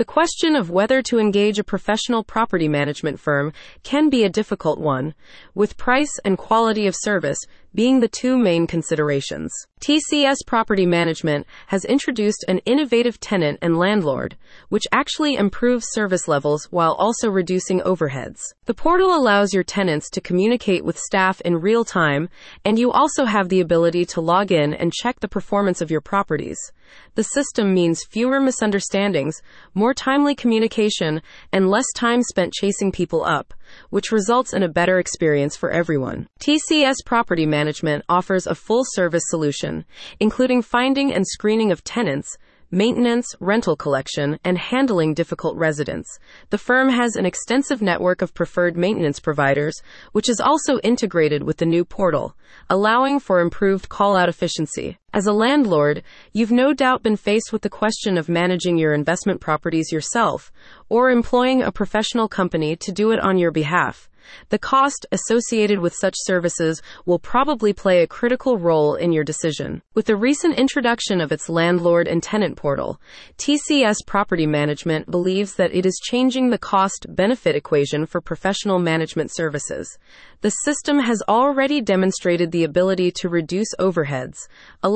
The question of whether to engage a professional property management firm can be a difficult one, with price and quality of service being the two main considerations. TCS Property Management has introduced an innovative tenant and landlord, which actually improves service levels while also reducing overheads. The portal allows your tenants to communicate with staff in real time, and you also have the ability to log in and check the performance of your properties. The system means fewer misunderstandings, more timely communication, and less time spent chasing people up, which results in a better experience for everyone. TCS Property Management offers a full service solution, including finding and screening of tenants maintenance, rental collection, and handling difficult residents. The firm has an extensive network of preferred maintenance providers, which is also integrated with the new portal, allowing for improved call out efficiency. As a landlord, you've no doubt been faced with the question of managing your investment properties yourself or employing a professional company to do it on your behalf. The cost associated with such services will probably play a critical role in your decision. With the recent introduction of its landlord and tenant portal, TCS Property Management believes that it is changing the cost benefit equation for professional management services. The system has already demonstrated the ability to reduce overheads,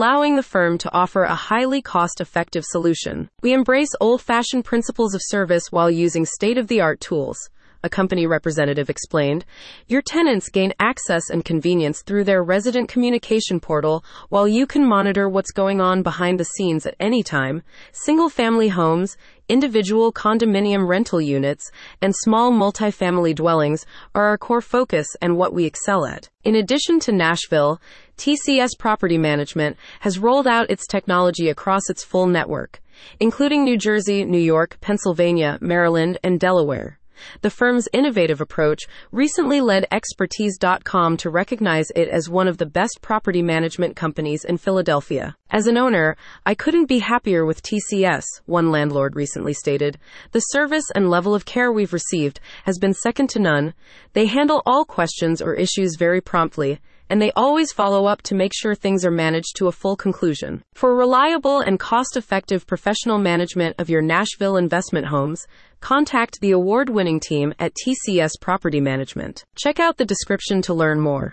allowing the firm to offer a highly cost effective solution. We embrace old fashioned principles of service while using state of the art tools a company representative explained. Your tenants gain access and convenience through their resident communication portal, while you can monitor what's going on behind the scenes at any time. Single family homes, individual condominium rental units, and small multifamily dwellings are our core focus and what we excel at. In addition to Nashville, TCS Property Management has rolled out its technology across its full network, including New Jersey, New York, Pennsylvania, Maryland, and Delaware. The firm's innovative approach recently led Expertise.com to recognize it as one of the best property management companies in Philadelphia. As an owner, I couldn't be happier with TCS, one landlord recently stated. The service and level of care we've received has been second to none. They handle all questions or issues very promptly and they always follow up to make sure things are managed to a full conclusion. For reliable and cost effective professional management of your Nashville investment homes, contact the award winning team at TCS Property Management. Check out the description to learn more.